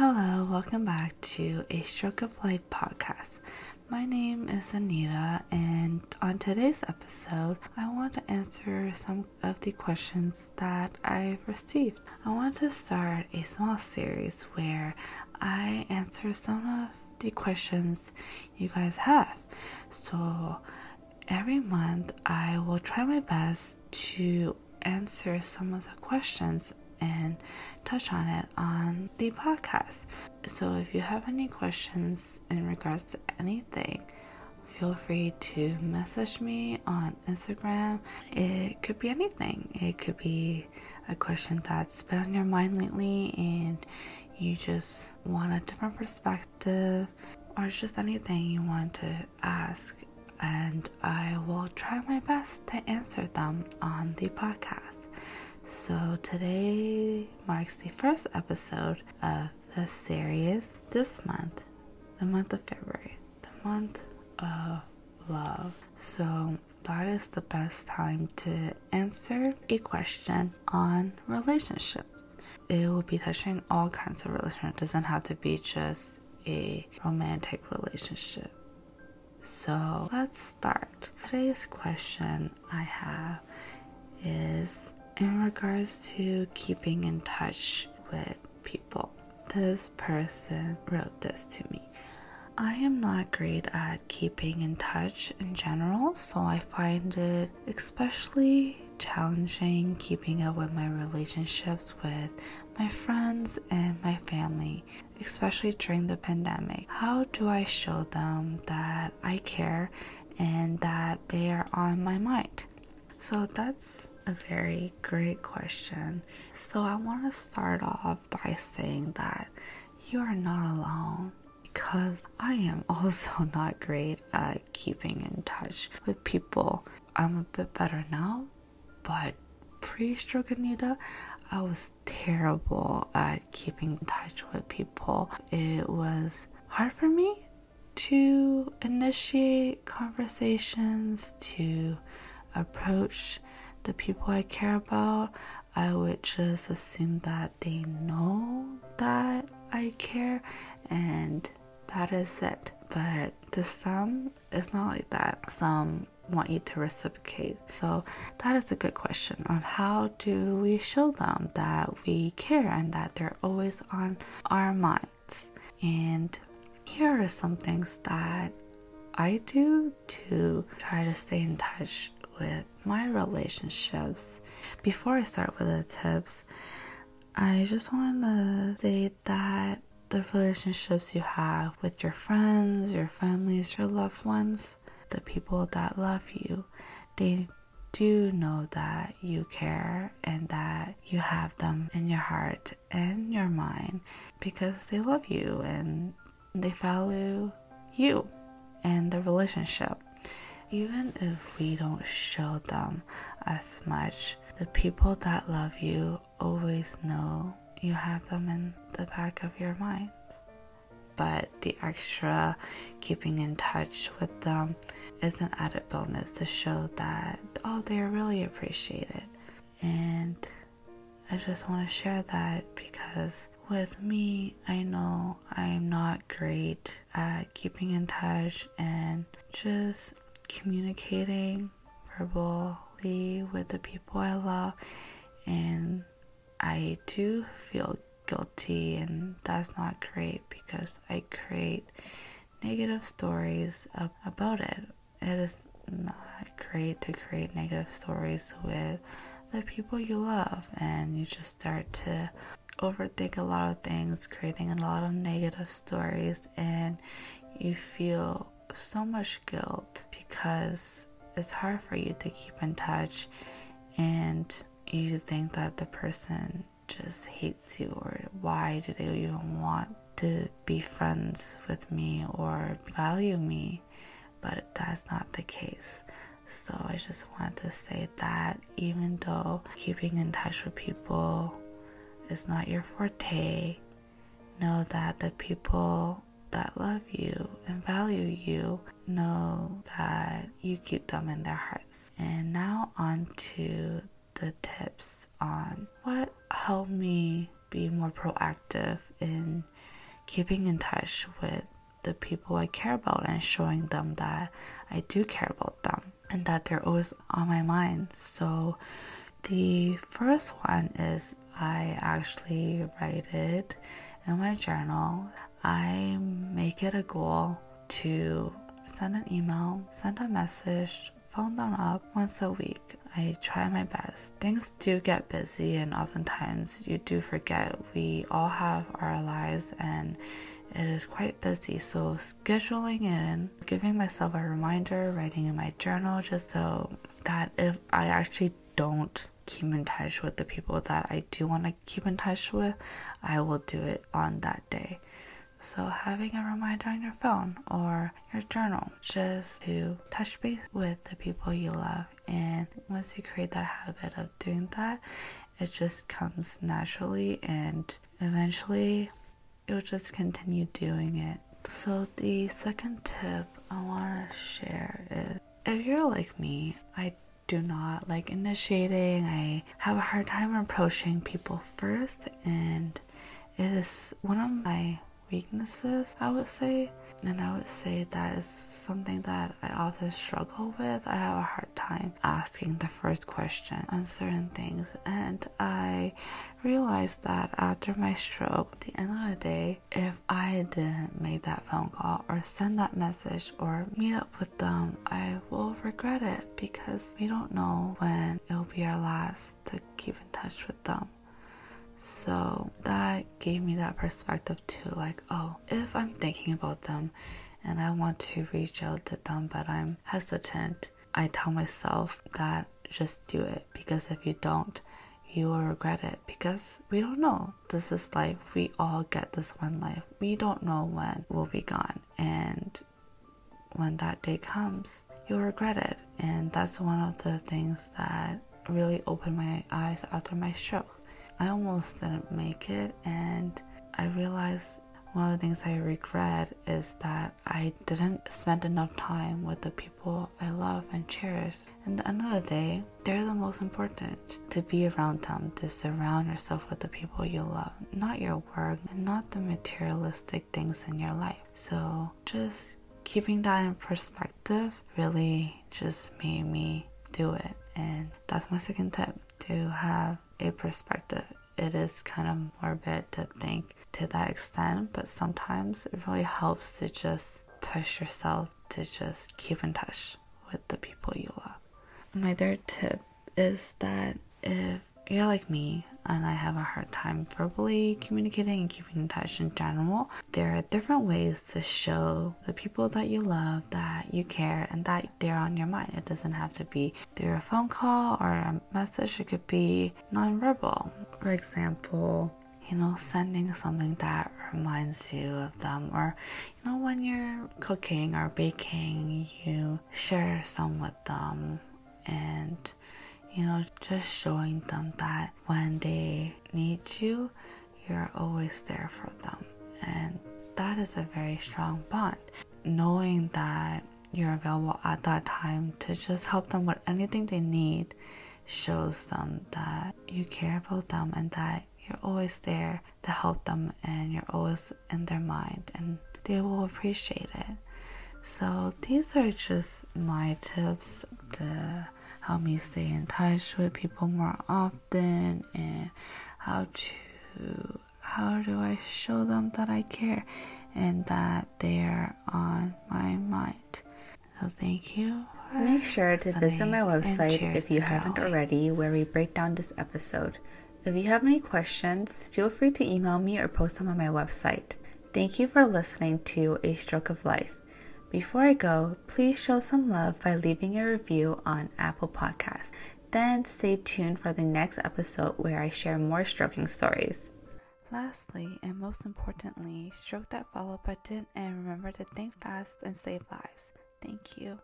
Hello, welcome back to A Stroke of Life podcast. My name is Anita, and on today's episode, I want to answer some of the questions that I've received. I want to start a small series where I answer some of the questions you guys have. So, every month, I will try my best to answer some of the questions and touch on it on the podcast. So if you have any questions in regards to anything, feel free to message me on Instagram. It could be anything. It could be a question that's been on your mind lately and you just want a different perspective or just anything you want to ask and I will try my best to answer them on the podcast. So today marks the first episode of the series this month, the month of February, the month of love. So that is the best time to answer a question on relationships. It will be touching all kinds of relationships. It doesn't have to be just a romantic relationship. So let's start. Today's question I have is in regards to keeping in touch with people. This person wrote this to me. I am not great at keeping in touch in general, so I find it especially challenging keeping up with my relationships with my friends and my family, especially during the pandemic. How do I show them that I care and that they are on my mind? So that's a very great question. So, I want to start off by saying that you are not alone because I am also not great at keeping in touch with people. I'm a bit better now, but pre stroke Anita, I was terrible at keeping in touch with people. It was hard for me to initiate conversations, to approach the people I care about, I would just assume that they know that I care and that is it. But to some, it's not like that. Some want you to reciprocate. So that is a good question on how do we show them that we care and that they're always on our minds. And here are some things that I do to try to stay in touch with my relationships. Before I start with the tips, I just want to say that the relationships you have with your friends, your families, your loved ones, the people that love you, they do know that you care and that you have them in your heart and your mind because they love you and they value you and the relationship even if we don't show them as much, the people that love you always know you have them in the back of your mind. But the extra keeping in touch with them is an added bonus to show that, oh, they're really appreciated. And I just want to share that because with me, I know I'm not great at keeping in touch and just communicating verbally with the people I love, and I do feel guilty, and that's not great because I create negative stories about it. It is not great to create negative stories with the people you love, and you just start to overthink a lot of things, creating a lot of negative stories, and you feel so much guilt because it's hard for you to keep in touch and you think that the person just hates you or why do they even want to be friends with me or value me but that's not the case. So i just want to say that even though keeping in touch with people is not your forte know that the people that love you and value you know that you keep them in their hearts. And now, on to the tips on what helped me be more proactive in keeping in touch with the people I care about and showing them that I do care about them and that they're always on my mind. So the first one is I actually write it in my journal. I make it a goal to send an email, send a message, phone them up once a week. I try my best. Things do get busy, and oftentimes you do forget. We all have our lives, and it is quite busy. So, scheduling in, giving myself a reminder, writing in my journal just so that if I actually don't keep in touch with the people that I do want to keep in touch with, I will do it on that day. So, having a reminder on your phone or your journal just to touch base with the people you love. And once you create that habit of doing that, it just comes naturally and eventually you'll just continue doing it. So, the second tip I want to share is if you're like me, I do not like initiating. I have a hard time approaching people first, and it is one of my weaknesses, I would say. And I would say that is something that I often struggle with. I have a hard time asking the first question on certain things. And I realized that after my stroke, at the end of the day, if I didn't make that phone call or send that message or meet up with them, I will regret it because we don't know when it'll be our last to keep in touch with them. So gave me that perspective too like, oh, if I'm thinking about them and I want to reach out to them, but I'm hesitant, I tell myself that just do it because if you don't, you will regret it because we don't know. This is life. We all get this one life. We don't know when we'll be gone. And when that day comes, you'll regret it. And that's one of the things that really opened my eyes after my stroke. I almost didn't make it, and I realized one of the things I regret is that I didn't spend enough time with the people I love and cherish. And at the end of the day, they're the most important. To be around them, to surround yourself with the people you love, not your work, and not the materialistic things in your life. So just keeping that in perspective really just made me do it. And that's my second tip to have a perspective. It is kind of morbid to think to that extent, but sometimes it really helps to just push yourself to just keep in touch with the people you love. My third tip is that if you're like me and I have a hard time verbally communicating and keeping in touch in general, there are different ways to show the people that you love that you care and that they're on your mind. It doesn't have to be through a phone call or a message, it could be nonverbal. For example, you know, sending something that reminds you of them, or you know, when you're cooking or baking, you share some with them and you know, just showing them that when they need you, you're always there for them. And that is a very strong bond. Knowing that you're available at that time to just help them with anything they need shows them that you care about them and that you're always there to help them and you're always in their mind and they will appreciate it. So these are just my tips to help me stay in touch with people more often and how to how do I show them that I care and that they are on my mind. So thank you. Make sure to visit my website if you haven't already, where we break down this episode. If you have any questions, feel free to email me or post them on my website. Thank you for listening to A Stroke of Life. Before I go, please show some love by leaving a review on Apple Podcasts. Then stay tuned for the next episode where I share more stroking stories. Lastly, and most importantly, stroke that follow button and remember to think fast and save lives. Thank you.